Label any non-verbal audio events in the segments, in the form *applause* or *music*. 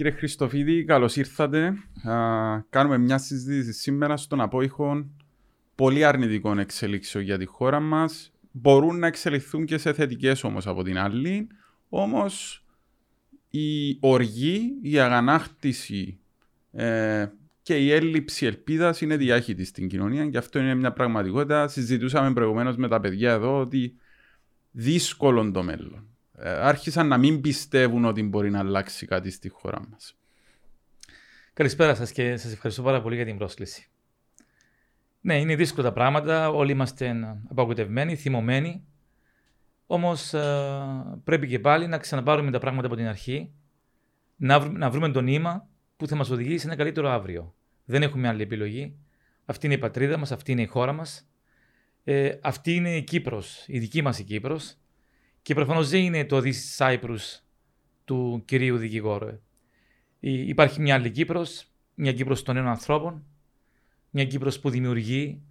Κύριε Χριστοφίδη, καλώς ήρθατε. Α, κάνουμε μια συζήτηση σήμερα στον απόϊχο πολύ αρνητικών εξελίξεων για τη χώρα μας. Μπορούν να εξελιχθούν και σε θετικές όμως από την άλλη. Όμως η οργή, η αγανάκτηση ε, και η έλλειψη ελπίδας είναι διάχυτη στην κοινωνία και αυτό είναι μια πραγματικότητα. Συζητούσαμε προηγουμένως με τα παιδιά εδώ ότι δύσκολο το μέλλον. Ε, άρχισαν να μην πιστεύουν ότι μπορεί να αλλάξει κάτι στη χώρα μας. Καλησπέρα σας και σας ευχαριστώ πάρα πολύ για την πρόσκληση. Ναι, είναι δύσκολα τα πράγματα. Όλοι είμαστε απογοητευμένοι, θυμωμένοι. Όμως ε, πρέπει και πάλι να ξαναπάρουμε τα πράγματα από την αρχή, να, να βρούμε το νήμα που θα μας οδηγήσει σε ένα καλύτερο αύριο. Δεν έχουμε άλλη επιλογή. Αυτή είναι η πατρίδα μας, αυτή είναι η χώρα μας. Ε, αυτή είναι η Κύπρος, η δική μας η Κύπρος. Και προφανώς δεν είναι το This Cyprus του κυρίου δικηγόρου. Υπάρχει μια άλλη Κύπρος, μια Κύπρος των νέων ανθρώπων, μια Κύπρος που δημιουργεί,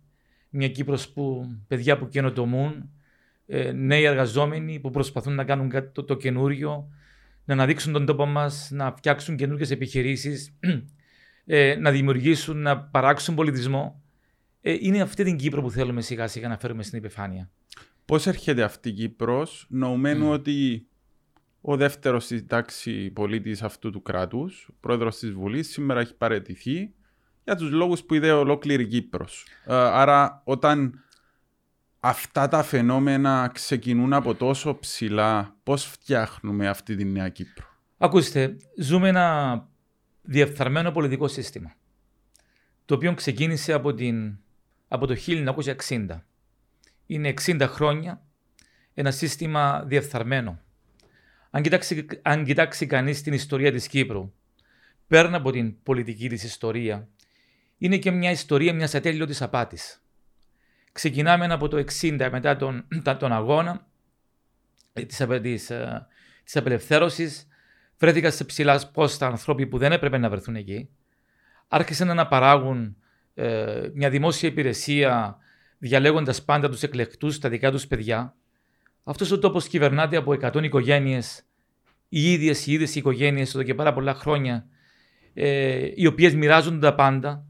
μια Κύπρος που παιδιά που καινοτομούν, ε, νέοι εργαζόμενοι που προσπαθούν να κάνουν κάτι το, το καινούριο, να αναδείξουν τον τόπο μας, να φτιάξουν καινούργιες επιχειρήσεις, *clears throat* ε, να δημιουργήσουν, να παράξουν πολιτισμό. Ε, είναι αυτή την Κύπρο που θέλουμε σιγά σιγά να φέρουμε στην επιφάνεια. Πώς έρχεται αυτή η Κύπρος, νοουμένου ότι ο δεύτερος στη τάξη πολίτης αυτού του κράτους, πρόεδρος της Βουλής, σήμερα έχει παραιτηθεί για τους λόγους που είδε ολόκληρη Κύπρος. Ε, άρα, όταν αυτά τα φαινόμενα ξεκινούν από τόσο ψηλά, πώς φτιάχνουμε αυτή τη νέα Κύπρο; Ακούστε, ζούμε ένα διεφθαρμένο πολιτικό σύστημα, το οποίο ξεκίνησε από, την, από το 1960 είναι 60 χρόνια ένα σύστημα διεφθαρμένο. Αν κοιτάξει, αν κοιτάξει κανείς την ιστορία της Κύπρου, πέρα από την πολιτική της ιστορία, είναι και μια ιστορία μιας ατέλειωτης απάτης. Ξεκινάμε από το 60 μετά τον, τον αγώνα ε, της, της, ε, της απελευθέρωσης, βρέθηκαν σε ψηλά πόστα ανθρώποι που δεν έπρεπε να βρεθούν εκεί, άρχισαν να παράγουν ε, μια δημόσια υπηρεσία διαλέγοντας πάντα τους εκλεκτούς στα δικά τους παιδιά, αυτός ο τόπος κυβερνάται από 100 οικογένειες, οι ίδιες οι ίδιες οικογένειες εδώ και πάρα πολλά χρόνια, ε, οι οποίες μοιράζονται τα πάντα,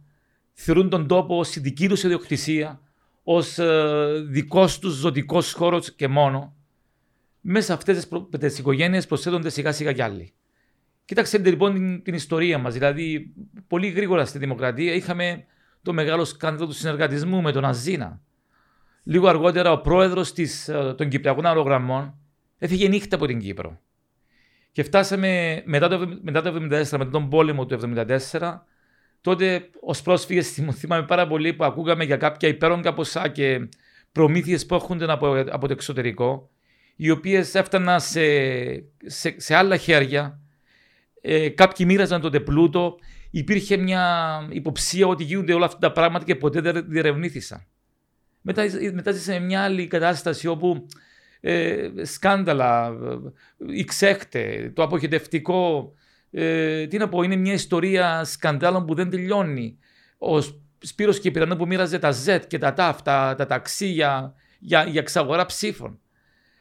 θεωρούν τον τόπο ως δική τους ιδιοκτησία, ως ε, δικός τους ζωτικός χώρος και μόνο. Μέσα αυτές τις οικογένειες προσθέτονται σιγά σιγά κι άλλοι. Κοίταξε λοιπόν την, την ιστορία μας. Δηλαδή, πολύ γρήγορα στη δημοκρατία είχαμε το μεγάλο σκάνδαλο του συνεργατισμού με τον Αζίνα. Λίγο αργότερα ο πρόεδρος ε, των Κυπριακών Αερογραμμών έφυγε νύχτα από την Κύπρο. Και φτάσαμε μετά το, μετά το 1974, μετά τον πόλεμο του 1974, τότε ως πρόσφυγες *laughs* θυμάμαι πάρα πολύ που ακούγαμε για κάποια υπέρογκα ποσά και προμήθειες που έρχονταν από, από το εξωτερικό, οι οποίες έφταναν σε, σε, σε άλλα χέρια. Ε, κάποιοι μοίραζαν τότε πλούτο υπήρχε μια υποψία ότι γίνονται όλα αυτά τα πράγματα και ποτέ δεν διερευνήθησαν. Μετά, μετά σε μια άλλη κατάσταση όπου ε, σκάνδαλα, ε, η ξέχτε, το αποχετευτικό, ε, τι να πω, είναι μια ιστορία σκανδάλων που δεν τελειώνει. Ο Σπύρος Κυπηρανού που μοίραζε τα Z και τα TAF, τα, τα ταξία για, για εξαγορά ψήφων.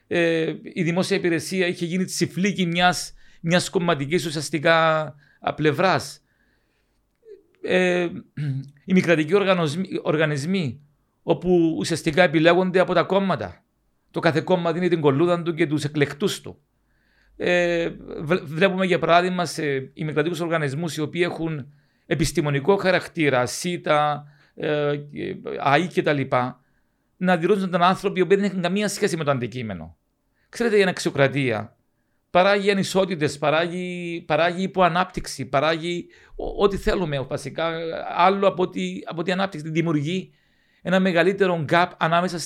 Ε, η δημόσια υπηρεσία είχε γίνει τσιφλίκι μιας, μιας κομματικής ουσιαστικά πλευράς ε, *clears throat* οι μικρατικοί οργανισμοί, όπου ουσιαστικά επιλέγονται από τα κόμματα. Το κάθε κόμμα δίνει την κολούδα του και τους εκλεκτούς του. Ε, βλέπουμε για παράδειγμα σε ημικρατικού οργανισμούς οι οποίοι έχουν επιστημονικό χαρακτήρα, ΣΥΤΑ, ε, ΑΗ κτλ. Να δηλώνουν άνθρωποι που δεν έχουν καμία σχέση με το αντικείμενο. Ξέρετε, η αναξιοκρατία παράγει ανισότητες, παράγει, παράγει υποανάπτυξη, παράγει ό,τι θέλουμε βασικά, άλλο από ότι, από τη ανάπτυξη. Δημιουργεί ένα μεγαλύτερο gap ανάμεσα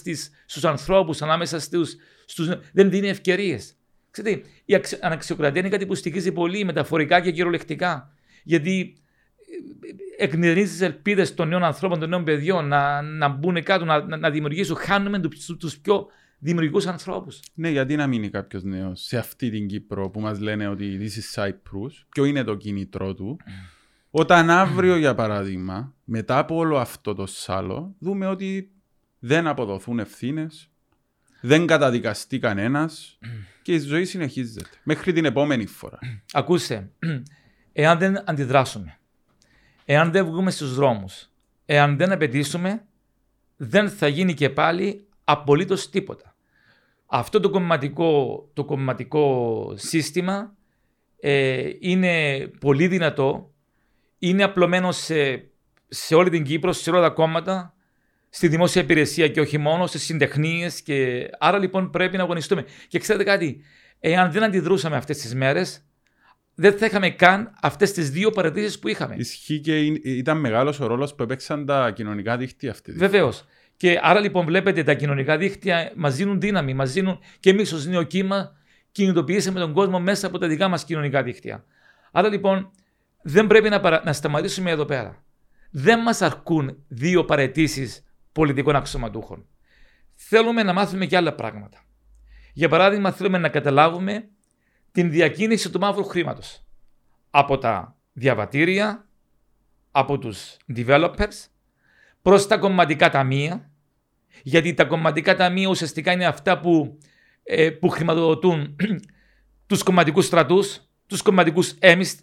στους ανθρώπους, ανάμεσα στους. Στους, δεν δίνει ευκαιρίες. Ξέρετε, η αναξιοκρατία είναι κάτι που στοιχίζει πολύ μεταφορικά και κυριολεκτικά. Γιατί ε, εκνευρίζει τι ελπίδες των νέων ανθρώπων, των νέων παιδιών να, να μπουν κάτω, να, να δημιουργήσουν. Χάνουμε τους πιο δημιουργικούς ανθρώπους. Ναι, γιατί να μείνει κάποιος νέος σε αυτή την Κύπρο που μας λένε ότι this is Cyprus, ποιο είναι το κίνητρό του. *clears throat* Όταν αύριο, για παράδειγμα, μετά από όλο αυτό το σάλο, δούμε ότι δεν αποδοθούν ευθύνες, δεν καταδικαστεί κανένας *clears throat* και η ζωή συνεχίζεται μέχρι την επόμενη φορά. *clears throat* Ακούσε, εάν δεν αντιδράσουμε, εάν δεν βγούμε στους δρόμους, εάν δεν απαιτήσουμε, δεν θα γίνει και πάλι απολύτως τίποτα. Αυτό το κομματικό, το κομματικό σύστημα ε, είναι πολύ δυνατό, είναι απλωμένο σε, σε όλη την Κύπρο, σε όλα τα κόμματα, στη δημόσια υπηρεσία και όχι μόνο, σε συντεχνίες. Και... Άρα λοιπόν πρέπει να αγωνιστούμε. Και ξέρετε κάτι, εάν δεν αντιδρούσαμε αυτές τις μέρες, δεν θα είχαμε καν αυτές τις δύο παρατηρήσεις που είχαμε. Ισχύει και ήταν μεγάλος ο ρόλος που έπαιξαν τα κοινωνικά δίκτυα αυτή. Βεβαίως. Και άρα λοιπόν βλέπετε τα κοινωνικά δίκτυα μας δίνουν δύναμη, μας δίνουν και εμείς ως νέο κύμα κινητοποιήσαμε τον κόσμο μέσα από τα δικά μας κοινωνικά δίκτυα. Άρα λοιπόν δεν πρέπει να, παρα... να σταματήσουμε εδώ πέρα. Δεν μας αρκούν δύο παρετήσεις πολιτικών αξιωματούχων. Θέλουμε να μάθουμε και άλλα πράγματα. Για παράδειγμα, θέλουμε να καταλάβουμε την διακίνηση του μαύρου χρήματος. Από τα διαβατήρια, από τους developers, προς τα κομματικά ταμεία, γιατί τα κομματικά ταμεία ουσιαστικά είναι αυτά που, ε, που χρηματοδοτούν *clears throat* τους κομματικούς στρατούς, τους κομματικούς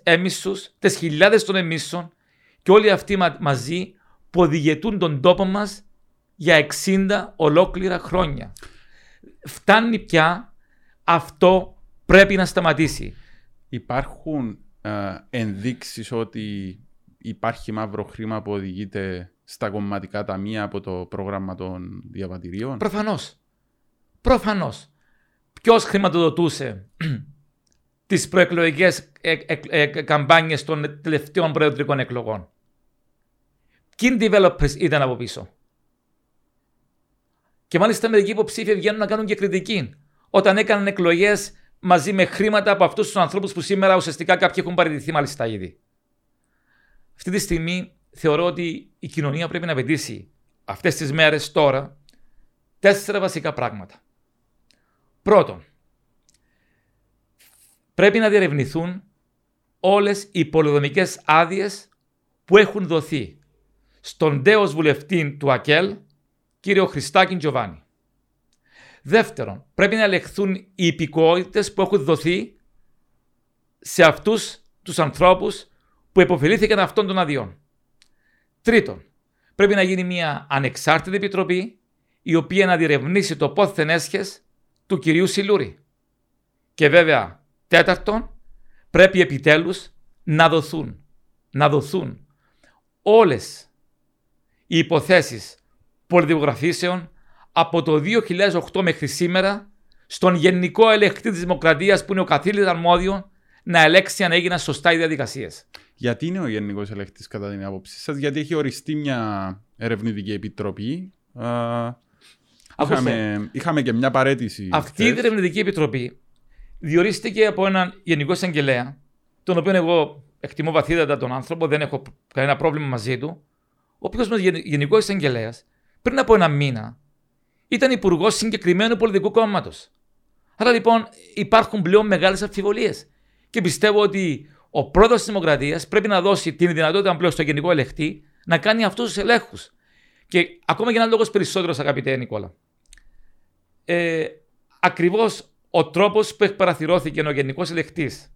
έμισους, τις χιλιάδες των εμίσων και όλοι αυτοί μαζί που οδηγετούν τον τόπο μας για 60 ολόκληρα χρόνια. Φτάνει πια αυτό πρέπει να σταματήσει. Υπάρχουν ε, ενδείξεις ότι υπάρχει μαύρο χρήμα που οδηγείται στα κομματικά ταμεία από το πρόγραμμα των διαβατηρίων; Προφανώς. Προφανώς. Ποιος χρηματοδοτούσε *clears throat* τις προεκλογικές ε, ε, ε, καμπάνιες των τελευταίων προεδρικών εκλογών; Ποιοι developers ήταν από πίσω. Και μάλιστα μερικοί υποψήφοι βγαίνουν να κάνουν και κριτική. Όταν έκαναν εκλογές μαζί με χρήματα από αυτούς τους ανθρώπους που σήμερα ουσιαστικά κάποιοι έχουν παραιτηθεί μάλιστα ήδη. Αυτή τη στιγμή θεωρώ ότι η κοινωνία πρέπει να απαιτήσει αυτές τις μέρες τώρα τέσσερα βασικά πράγματα. Πρώτον, πρέπει να διερευνηθούν όλες οι πολυδομικές άδειες που έχουν δοθεί στον τέος βουλευτή του ΑΚΕΛ κύριο Χριστάκη Τζοβάνι. Δεύτερον, πρέπει να ελεγχθούν οι υπηκότητες που έχουν δοθεί σε αυτούς τους ανθρώπους που υποφελήθηκαν αυτών των αδειών. Τρίτον, πρέπει να γίνει μια ανεξάρτητη επιτροπή η οποία να διερευνήσει το πόθεν έσχες του κυρίου Σιλούρη. Και βέβαια, τέταρτον, πρέπει επιτέλους να δοθούν, να δοθούν όλες οι υποθέσεις πολιτικογραφήσεων από το 2008 μέχρι σήμερα στον Γενικό Ελεκτή της Δημοκρατίας που είναι ο καθήλυς αρμόδιο να ελέξει αν έγιναν σωστά οι διαδικασίες. Γιατί είναι ο Γενικός Ελεκτή, κατά την άποψή σας, Γιατί έχει οριστεί μια ερευνητική επιτροπή. είχαμε, είχαμε και μια παρέτηση. Αυτή η ερευνητική επιτροπή διορίστηκε από έναν Γενικό Εισαγγελέα, τον οποίο εγώ εκτιμώ βαθύτατα τον άνθρωπο, δεν έχω κανένα πρόβλημα μαζί του, ο οποίος μα Γενικός Εισαγγελέας πριν από ένα μήνα ήταν υπουργός συγκεκριμένου πολιτικού κόμματος. Άρα λοιπόν υπάρχουν πλέον μεγάλες αμφιβολίες. Και πιστεύω ότι ο πρόεδρος της Δημοκρατίας πρέπει να δώσει την δυνατότητα πλέον στο γενικό ελεγχτή να κάνει αυτούς τους ελέγχους. Και ακόμα για ένα λόγος περισσότερο, αγαπητέ Νικόλα. Ε, Ακριβώς ο τρόπος που εκπαραθυρώθηκε ο γενικός ελεγχτής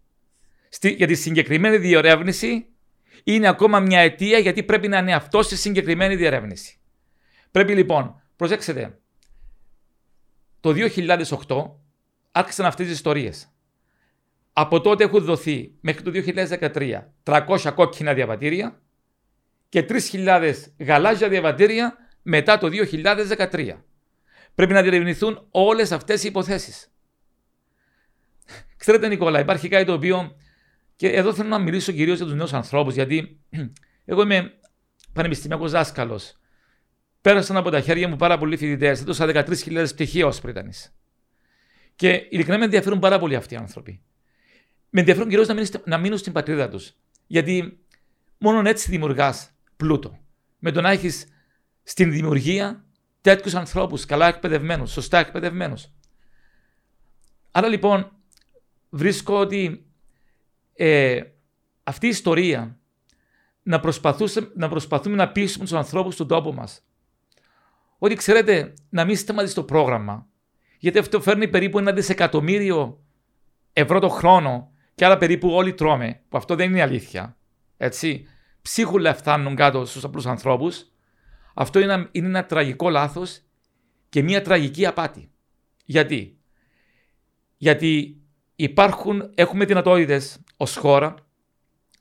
για τη συγκεκριμένη διερεύνηση είναι ακόμα μια αιτία γιατί πρέπει να είναι αυτό σε συγκεκριμένη διερεύνηση. Πρέπει λοιπόν, προσέξτε, το 2008 άρχισαν αυτές τις ιστορίες. Από τότε έχουν δοθεί μέχρι το 2013 300 κόκκινα διαβατήρια και 3.000 γαλάζια διαβατήρια μετά το 2013. Πρέπει να διερευνηθούν όλες αυτές οι υποθέσεις. Ξέρετε Νικόλα, υπάρχει κάτι το οποίο και εδώ θέλω να μιλήσω κυρίως για τους νέους ανθρώπους γιατί *clears throat* εγώ είμαι πανεπιστημιακός δάσκαλος Πέρασαν από τα χέρια μου πάρα πολλοί φοιτητές. Έδωσα 13.000 πτυχία ως πρίτανη. Και ειλικρινά με ενδιαφέρουν πάρα πολύ αυτοί οι άνθρωποι. Με ενδιαφέρουν κυρίως να, να μείνουν στην πατρίδα τους. Γιατί μόνο έτσι δημιουργάς πλούτο. Με το να έχεις στην δημιουργία τέτοιους ανθρώπους καλά εκπαιδευμένους, σωστά εκπαιδευμένους. Άρα λοιπόν βρίσκω ότι ε, αυτή η ιστορία να, να προσπαθούμε να πείσουμε τους ανθρώπους του τόπου μας ότι ξέρετε να μην σταματήσει το πρόγραμμα, γιατί αυτό φέρνει περίπου ένα δισεκατομμύριο ευρώ το χρόνο και και άρα περίπου όλοι τρώμε, που αυτό δεν είναι αλήθεια. Έτσι. Ψίχουλα φτάνουν κάτω στους απλούς ανθρώπους. Αυτό είναι ένα, είναι ένα τραγικό λάθος και μια τραγική απάτη. Γιατί, Γιατί υπάρχουν, έχουμε δυνατότητες ως χώρα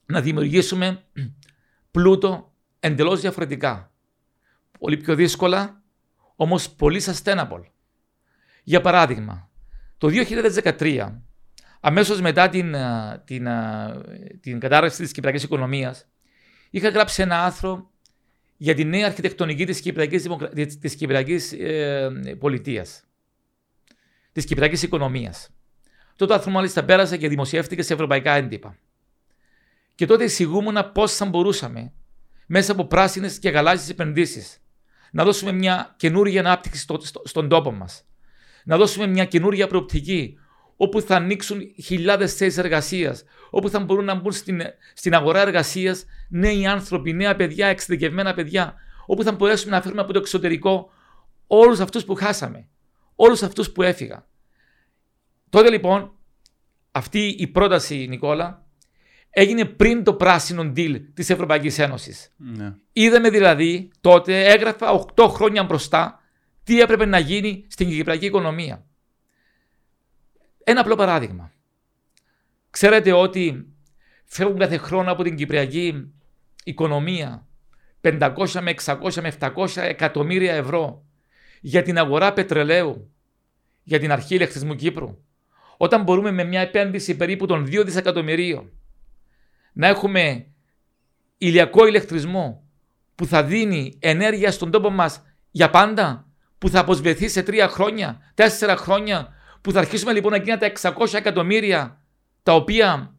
να δημιουργήσουμε πλούτο εντελώς διαφορετικά. Πολύ πιο δύσκολα, όμως πολύ sustainable. Για παράδειγμα, το 2013, αμέσως μετά την, την, την κατάρρευση της κυπριακής οικονομίας, είχα γράψει ένα άρθρο για τη νέα αρχιτεκτονική της κυπριακής, της κυπριακής ε, πολιτείας, της κυπριακής οικονομίας. Τότε το άρθρο μάλιστα πέρασε και δημοσιεύτηκε σε ευρωπαϊκά έντυπα. Και τότε εισηγούμουν πώς θα μπορούσαμε μέσα από πράσινες και γαλάζιες επενδύσεις να δώσουμε μια καινούργια ανάπτυξη στο, στο, στον τόπο μας. Να δώσουμε μια καινούργια προοπτική όπου θα ανοίξουν χιλιάδες θέσεις εργασίας, όπου θα μπορούν να μπουν στην, στην αγορά εργασίας νέοι άνθρωποι, νέα παιδιά, εξειδικευμένα παιδιά, όπου θα μπορέσουμε να φέρουμε από το εξωτερικό όλους αυτούς που χάσαμε, όλους αυτούς που έφυγαν. Τότε λοιπόν, αυτή η πρόταση, Νικόλα, έγινε πριν το πράσινο deal της Ευρωπαϊκής Ένωσης. Ναι. Είδαμε δηλαδή τότε, έγραφα 8 χρόνια μπροστά, τι έπρεπε να γίνει στην κυπριακή οικονομία. Ένα απλό παράδειγμα. Ξέρετε ότι φεύγουν κάθε χρόνο από την κυπριακή οικονομία 500 με 600 με 700 εκατομμύρια ευρώ για την αγορά πετρελαίου για την αρχή ηλεκτρισμού Κύπρου. Όταν μπορούμε με μια επένδυση περίπου των 2 δισεκατομμυρίων να έχουμε ηλιακό ηλεκτρισμό που θα δίνει ενέργεια στον τόπο μας για πάντα, που θα αποσβεθεί σε τρία χρόνια, τέσσερα χρόνια, που θα αρχίσουμε λοιπόν να γίνουν τα 600 εκατομμύρια τα οποία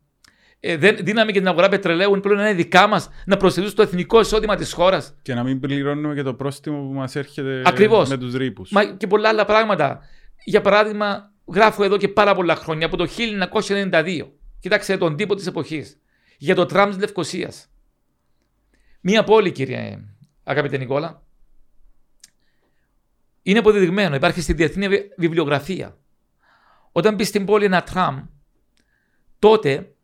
ε, δεν δίναμε και την αγορά πετρελαίου, πλέον είναι δικά μας να προσθέτουν στο εθνικό εισόδημα της χώρας. Και να μην πληρώνουμε και το πρόστιμο που μας έρχεται Ακριβώς. με τους ρήπους. Μα και πολλά άλλα πράγματα. Για παράδειγμα, γράφω εδώ και πάρα πολλά χρόνια, από το 1992. Κοιτάξτε τον τύπο της εποχής. Για το τραμ της Λευκοσίας. Μία πόλη, κύριε αγαπητέ Νικόλα, είναι αποδεδειγμένο, υπάρχει στη διεθνή βιβλιογραφία. Όταν μπει στην πόλη ένα τραμ, τότε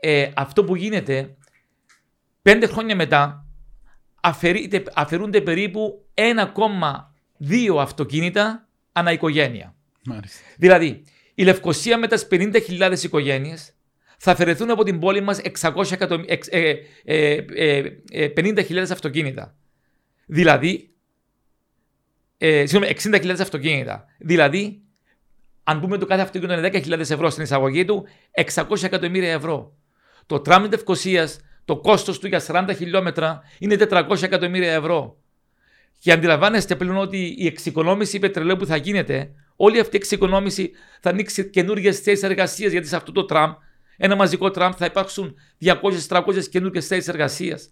ε, αυτό που γίνεται πέντε χρόνια μετά αφαιρούνται περίπου 1,2 αυτοκίνητα ανά οικογένεια. Μάλιστα. Δηλαδή, η Λευκοσία με τι 50.000 οικογένειες θα αφαιρεθούν από την πόλη μας 50.000 ε, ε, ε, αυτοκίνητα. Δηλαδή, ε, συγγνώμη, 60.000 αυτοκίνητα. Δηλαδή, αν πούμε το κάθε αυτοκίνητο είναι 10.000 ευρώ στην εισαγωγή του, 600 εκατομμύρια ευρώ. Το τραμ Ευκοσία, το κόστος του για 40 χιλιόμετρα είναι 400 εκατομμύρια ευρώ. Και αντιλαμβάνεστε πλέον ότι η εξοικονόμηση πετρελαίου που θα γίνεται, όλη αυτή η εξοικονόμηση θα ανοίξει καινούργιες θέσεις εργασίας. Γιατί σε αυτό το τραμ, ένα μαζικό τραμ, θα υπάρξουν 200-300 καινούργιες θέσεις εργασίας.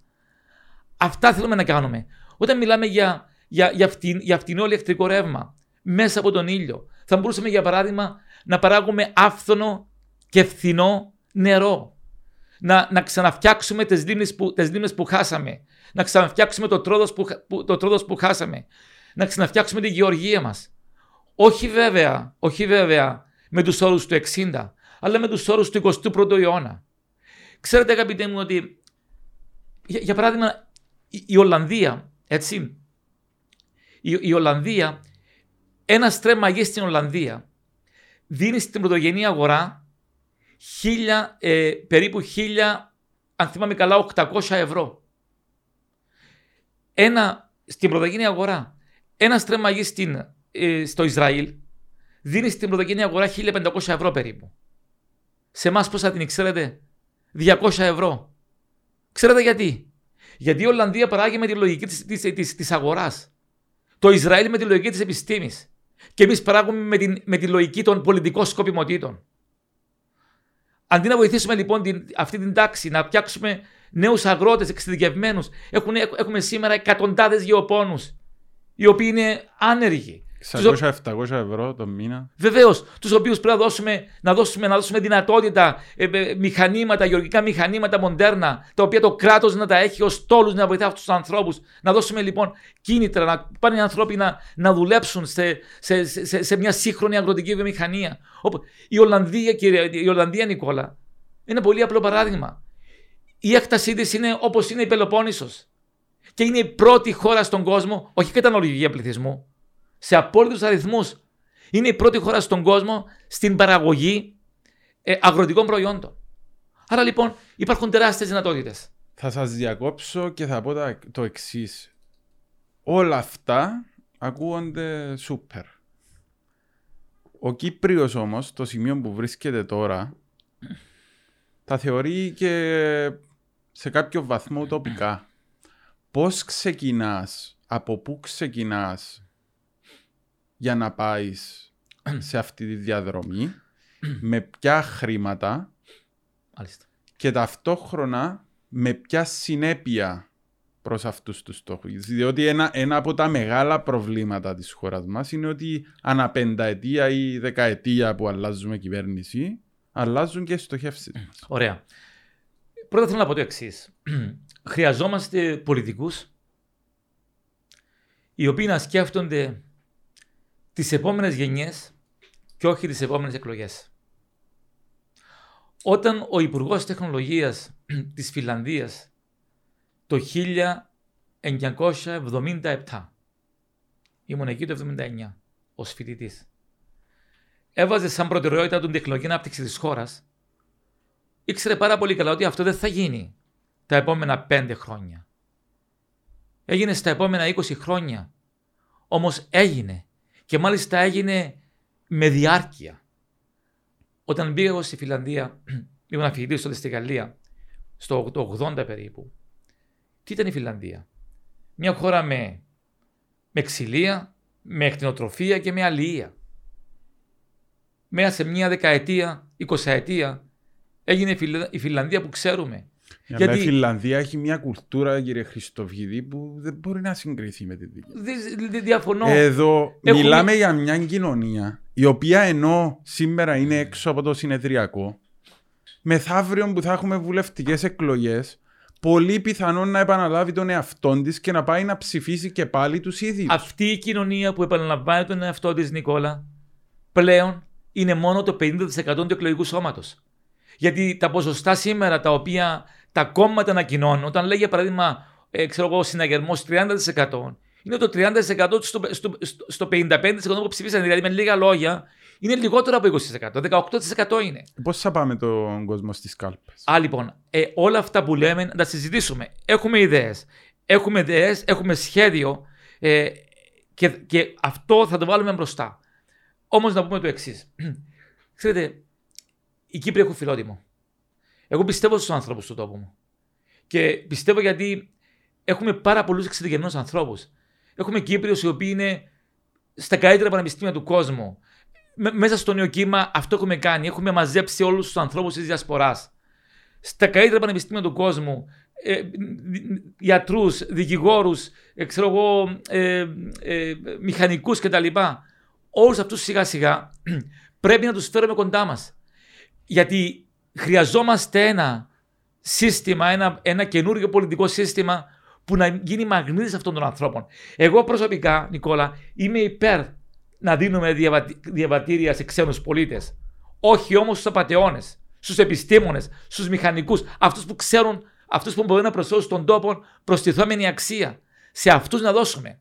Αυτά θέλουμε να κάνουμε. Όταν μιλάμε για, για, για, φτην, για φτηνό ηλεκτρικό ρεύμα μέσα από τον ήλιο, θα μπορούσαμε για παράδειγμα να παράγουμε άφθονο και φθηνό νερό να, να ξαναφτιάξουμε τις λίμνες, που, τις λίμνες που χάσαμε, να ξαναφτιάξουμε το τρόδος που, που, το τρόδος που χάσαμε, να ξαναφτιάξουμε τη γεωργία μας. Όχι βέβαια, όχι βέβαια με τους όρους του 60, αλλά με τους όρους του 21ου αιώνα. Ξέρετε αγαπητέ μου ότι, για, για παράδειγμα, η, η, Ολλανδία, έτσι, η, η Ολλανδία, ένα στρέμμα γης στην Ολλανδία δίνεις στην πρωτογενή αγορά χίλια, ε, περίπου χίλια, αν θυμάμαι καλά, 800 ευρώ. Ένα, στην πρωτογενή αγορά, ένα στρέμμα στην, ε, στο Ισραήλ δίνεις στην πρωτογενή αγορά 1500 ευρώ περίπου. Σε εμάς πώς θα την ξέρετε, 200 ευρώ. Ξέρετε γιατί; Γιατί η Ολλανδία παράγει με τη λογική της, της, της, της αγοράς. Το Ισραήλ με τη λογική της επιστήμης. Και εμείς παράγουμε με, την, με τη λογική των πολιτικών σκοπιμοτήτων. Αντί να βοηθήσουμε λοιπόν την, αυτή την τάξη, να φτιάξουμε νέους αγρότες εξειδικευμένους, έχουμε σήμερα εκατοντάδες γεωπόνους, οι οποίοι είναι άνεργοι. 600-700 ευρώ το μήνα. Βεβαίως, τους οποίους πρέπει να δώσουμε, να δώσουμε, να δώσουμε δυνατότητα, ε, ε, μηχανήματα, γεωργικά μηχανήματα μοντέρνα, τα οποία το κράτος να τα έχει ως τόλους να βοηθά αυτούς τους ανθρώπους. Να δώσουμε λοιπόν κίνητρα, να πάνε οι άνθρωποι να, να δουλέψουν σε, σε, σε, σε, μια σύγχρονη αγροτική βιομηχανία. Η Ολλανδία, κύριε, η Ολλανδία, Νικόλα, Είναι πολύ απλό παράδειγμα. Η έκτασή της είναι όπως είναι η Πελοπόννησος. Και είναι η πρώτη χώρα στον κόσμο, όχι κατά αναλογία πληθυσμού, σε απόλυτους αριθμούς. Είναι η πρώτη χώρα στον κόσμο στην παραγωγή ε, αγροτικών προϊόντων. Άρα λοιπόν υπάρχουν τεράστιες δυνατότητες. Θα σας διακόψω και θα πω το εξής. Όλα αυτά ακούγονται σούπερ. Ο Κύπριος όμως, το σημείο που βρίσκεται τώρα, τα θεωρεί και σε κάποιο βαθμό τοπικά. Πώς ξεκινάς, από πού ξεκινάς για να πάεις *clears throat* σε αυτή τη διαδρομή, *clears throat* με ποια χρήματα και ταυτόχρονα με ποια συνέπεια προς αυτούς τους στόχους. Διότι ένα, ένα από τα μεγάλα προβλήματα της χώρας μας είναι ότι ανά πενταετία ή δεκαετία που αλλάζουμε κυβέρνηση, αλλάζουν και στοχεύσεις μας. Ωραία. Πρώτα θέλω να πω το εξής. *clears throat* Χρειαζόμαστε πολιτικούς οι οποίοι να σκέφτονται τις επόμενες γενιές και όχι τις επόμενες εκλογές. Όταν ο Υπουργός Τεχνολογίας *clears throat* της Φιλανδίας το 1977. Ήμουν εκεί το 1979 ως φοιτητής. Έβαζε σαν προτεραιότητα την τεχνολογική ανάπτυξη της χώρας. Ήξερε πάρα πολύ καλά ότι αυτό δεν θα γίνει τα επόμενα πέντε χρόνια. Έγινε στα επόμενα 20 χρόνια. Όμως έγινε. Και μάλιστα έγινε με διάρκεια. Όταν πήγα εγώ στη Φιλανδία, *clears throat* ήμουν φοιτητή τότε στη Γαλλία, στο 80 περίπου, τι ήταν η Φιλανδία; Μια χώρα με, με ξυλία, με εκτινοτροφία και με αλληλεία. Μέσα σε μια δεκαετία, εικοσαετία, έγινε η Φιλανδία που ξέρουμε. Γιατί... Η Φιλανδία έχει μια κουλτούρα, κύριε Χριστοβίδη, που δεν μπορεί να συγκριθεί με τη δική. Δεν διαφωνώ. Εδώ Έχουμε... μιλάμε για μια κοινωνία η οποία ενώ σήμερα είναι έξω από το συνεδριακό, μεθαύριο που θα έχουμε βουλευτικές εκλογές, πολύ πιθανόν να επαναλάβει τον εαυτό της και να πάει να ψηφίσει και πάλι τους ίδιους. Αυτή η κοινωνία που επαναλαμβάνει τον εαυτό της, Νικόλα, πλέον είναι μόνο το 50% του εκλογικού σώματος. Γιατί τα ποσοστά σήμερα τα οποία τα κόμματα ανακοινώνουν, όταν λέει για παράδειγμα, ε, ξέρω εγώ, συναγερμός 30%, είναι το 30% στο, στο, στο, 55% που ψηφίσαν. Δηλαδή, με λίγα λόγια, είναι λιγότερο από 20%. 18% είναι. Πώς θα πάμε τον κόσμο στις κάλπες; Α, λοιπόν, ε, όλα αυτά που λέμε να τα συζητήσουμε. Έχουμε ιδέες. Έχουμε ιδέες, έχουμε σχέδιο ε, και, και αυτό θα το βάλουμε μπροστά. Όμως να πούμε το εξής. *clears throat* Ξέρετε, οι Κύπροι έχουν φιλότιμο. Εγώ πιστεύω στους ανθρώπους του τόπου μου. Και πιστεύω γιατί έχουμε πάρα πολλούς εξειδικευμένους ανθρώπους. Έχουμε Κύπριους οι οποίοι είναι στα καλύτερα πανεπιστήμια του κόσμου μέσα στο νέο κύμα αυτό έχουμε κάνει. Έχουμε μαζέψει όλους τους ανθρώπους της διασποράς. Στα καλύτερα πανεπιστήμια του κόσμου, ε, γιατρούς, δικηγόρους, ε, ε, ε, μηχανικούς κτλ. Όλους αυτούς σιγά σιγά *clears throat* πρέπει να τους φέρουμε κοντά μας. Γιατί χρειαζόμαστε ένα σύστημα, ένα, ένα καινούργιο πολιτικό σύστημα που να γίνει μαγνήτης αυτών των ανθρώπων. Εγώ προσωπικά, Νικόλα, είμαι υπέρ να δίνουμε διαβατήρια σε ξένους πολίτες. Όχι όμως στους απαταιώνες, στους επιστήμονες, στους μηχανικούς, αυτούς που ξέρουν, αυτούς που μπορούν να προσφέρουν στον τόπο προστιθόμενη αξία. Σε αυτούς να δώσουμε.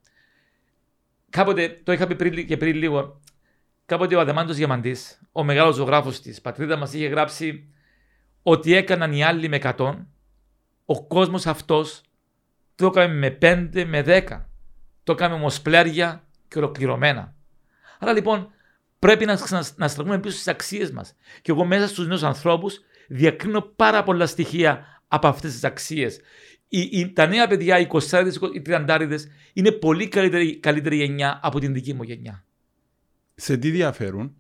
Κάποτε, το είχα πει πριν, και πριν λίγο, κάποτε ο Αδεμάντος Διαμαντή, ο μεγάλος ζωγράφος της πατρίδα μας, είχε γράψει ότι έκαναν οι άλλοι με 100, ο κόσμος αυτός το έκανε με 5 με 10. Το έκανε όμως πλέρια και ολοκληρωμένα. Άρα λοιπόν πρέπει να, να στραφούμε πίσω στις αξίες μας. Και εγώ μέσα στους νέους ανθρώπους διακρίνω πάρα πολλά στοιχεία από αυτές τις αξίες. Τα νέα παιδιά, οι 20 οι 30 είναι πολύ καλύτερη, καλύτερη γενιά από την δική μου γενιά. Σε τι διαφέρουν;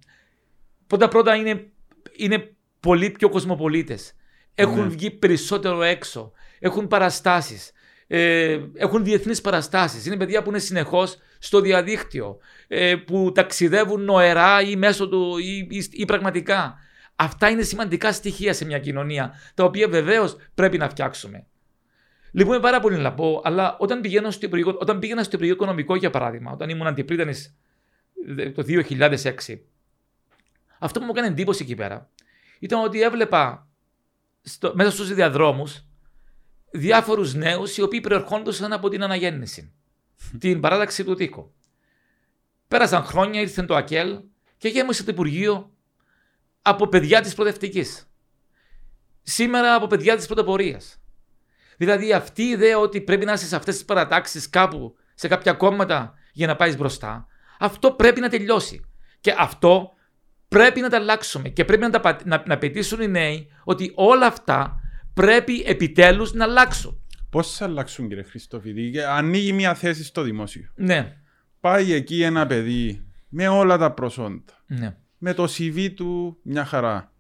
Πρώτα πρώτα είναι, είναι πολύ πιο κοσμοπολίτες. Έχουν ναι. βγει περισσότερο έξω. Έχουν παραστάσεις ε, έχουν διεθνείς παραστάσεις. Είναι παιδιά που είναι συνεχώς στο διαδίκτυο, ε, που ταξιδεύουν νοερά ή μέσω του ή, ή, πραγματικά. Αυτά είναι σημαντικά στοιχεία σε μια κοινωνία, τα οποία βεβαίως πρέπει να φτιάξουμε. Λυπούμε πάρα πολύ να πω, αλλά όταν, πηγαίνω στο υπουργείο, όταν πήγαινα στο Υπουργείο Οικονομικό, για παράδειγμα, όταν ήμουν αντιπρίτανης το 2006, αυτό που μου έκανε εντύπωση εκεί πέρα ήταν ότι έβλεπα στο, μέσα στους διαδρόμους διάφορους νέους οι οποίοι προερχόντουσαν από την αναγέννηση, την παράταξη του τείχου. Πέρασαν χρόνια, ήρθε το ΑΚΕΛ και γέμισε το Υπουργείο από παιδιά της προοδευτικής. Σήμερα από παιδιά της πρωτοπορίας. Δηλαδή αυτή η ιδέα ότι πρέπει να είσαι σε αυτές τις παρατάξεις κάπου, σε κάποια κόμματα για να πάεις μπροστά, αυτό πρέπει να τελειώσει. Και αυτό πρέπει να τα αλλάξουμε και πρέπει να, τα, να, να πετήσουν οι νέοι ότι όλα αυτά πρέπει επιτέλους να αλλάξουν. Πώς θα αλλάξουν, κύριε Χριστοφιδή, ανοίγει μια θέση στο δημόσιο. Ναι. Πάει εκεί ένα παιδί με όλα τα προσόντα. Ναι. Με το CV του μια χαρά.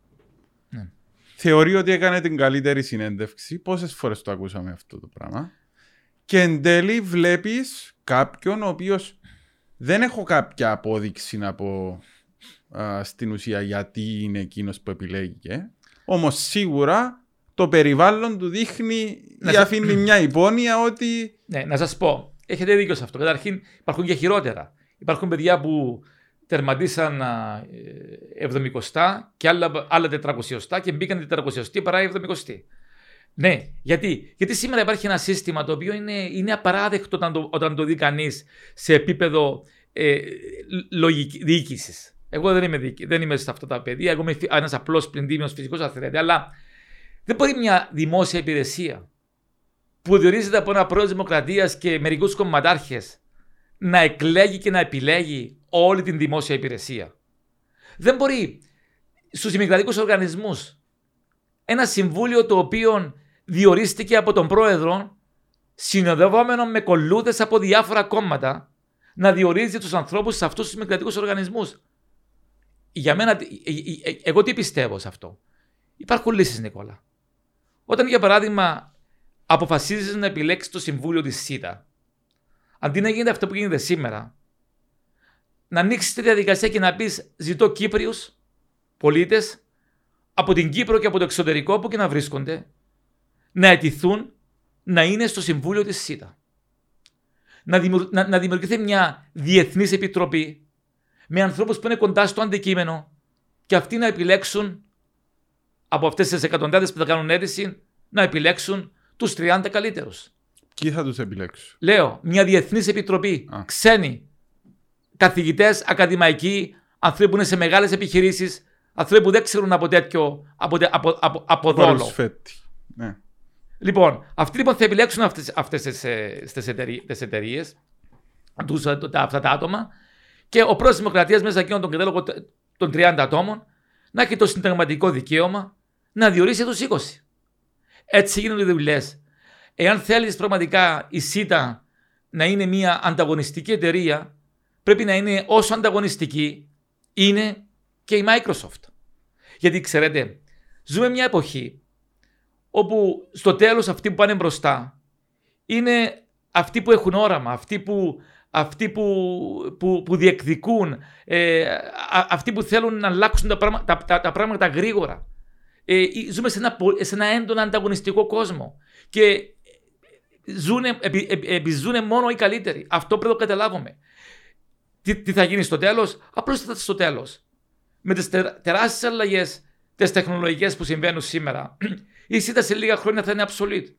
Ναι. Θεωρεί ότι έκανε την καλύτερη συνέντευξη. Πόσες φορές το ακούσαμε αυτό το πράγμα. Και εν τέλει βλέπεις κάποιον ο οποίος δεν έχω κάποια απόδειξη να πω α, στην ουσία γιατί είναι εκείνος που επιλέγει. Όμως σίγουρα το περιβάλλον του δείχνει ή αφήνει μια υπόνοια ότι. Ναι, να σας πω, έχετε δίκιο σε αυτό. Καταρχήν υπάρχουν και χειρότερα. Υπάρχουν παιδιά που τερματίσαν 70 και άλλα, άλλα 400 και μπήκαν 400 παρά 70. Ναι, γιατί, γιατί σήμερα υπάρχει ένα σύστημα το οποίο είναι, είναι απαράδεκτο όταν το, όταν το δει κανείς σε επίπεδο ε, διοίκησης. Εγώ δεν είμαι, διοίκη, δεν είμαι σε αυτά τα παιδιά. Εγώ είμαι ένας απλός πλυντήμιος φυσικός αθλητής. Αλλά δεν μπορεί μια δημόσια υπηρεσία που διορίζεται από ένα πρόεδρο Δημοκρατίας και μερικούς κομματάρχες να εκλέγει και να επιλέγει όλη την δημόσια υπηρεσία. Δεν μπορεί στους δημοκρατικούς οργανισμούς ένα συμβούλιο το οποίο διορίστηκε από τον πρόεδρο συνοδευόμενο με κολλούδες από διάφορα κόμματα να διορίζει τους ανθρώπους σε αυτούς τους δημοκρατικού οργανισμούς. Για μένα, εγώ τι πιστεύω σε αυτό. Υπάρχουν λύσεις, Νικόλα. Όταν, για παράδειγμα, αποφασίζεις να επιλέξεις το συμβούλιο της ΣΥΤΑ, αντί να γίνεται αυτό που γίνεται σήμερα, να ανοίξεις τη διαδικασία και να πεις: Ζητώ Κύπριους πολίτες από την Κύπρο και από το εξωτερικό που και να βρίσκονται, να αιτηθούν να είναι στο συμβούλιο της ΣΥΤΑ. Να, να, να δημιουργηθεί μια διεθνής επιτροπή με ανθρώπους που είναι κοντά στο αντικείμενο και αυτοί να επιλέξουν από αυτές τις εκατοντάδες που θα κάνουν αίτηση να επιλέξουν τους 30 καλύτερους. Ποιοι θα τους επιλέξουν; Λέω, μια διεθνής επιτροπή, Α. ξένοι, καθηγητές, ακαδημαϊκοί, άνθρωποι που είναι σε μεγάλες επιχειρήσεις, άνθρωποι που δεν ξέρουν από τέτοιο, από, από, από, από δόλο. Ναι. Λοιπόν, αυτοί λοιπόν θα επιλέξουν αυτές τις εταιρείες, αυτά τα άτομα, και ο πρόεδρος της Δημοκρατίας μέσα εκείνον τον κατάλογο των 30 ατόμων να έχει το συνταγματικό δικαίωμα να διορίσει τους 20. Έτσι γίνονται οι δουλειές. Εάν θέλεις πραγματικά η ΣΥΤΑ να είναι μια ανταγωνιστική εταιρεία, πρέπει να είναι όσο ανταγωνιστική είναι και η Microsoft. Γιατί ξέρετε, ζούμε μια εποχή όπου στο τέλος αυτοί που πάνε μπροστά είναι αυτοί που έχουν όραμα, αυτοί που, αυτοί που, που, που διεκδικούν, ε, αυτοί που θέλουν να αλλάξουν τα πράγματα, τα, τα πράγματα γρήγορα. Ε, ζούμε σε ένα, σε ένα έντονο ανταγωνιστικό κόσμο. Και ζουνε, επιζούν μόνο οι καλύτεροι. Αυτό πρέπει να το καταλάβουμε. Τι, τι θα γίνει στο τέλος, απλώς θα στο τέλος. Με τις τεράστιες αλλαγές, τις τεχνολογικές που συμβαίνουν σήμερα, η ΣΥΤΑ σε λίγα χρόνια θα είναι obsolete.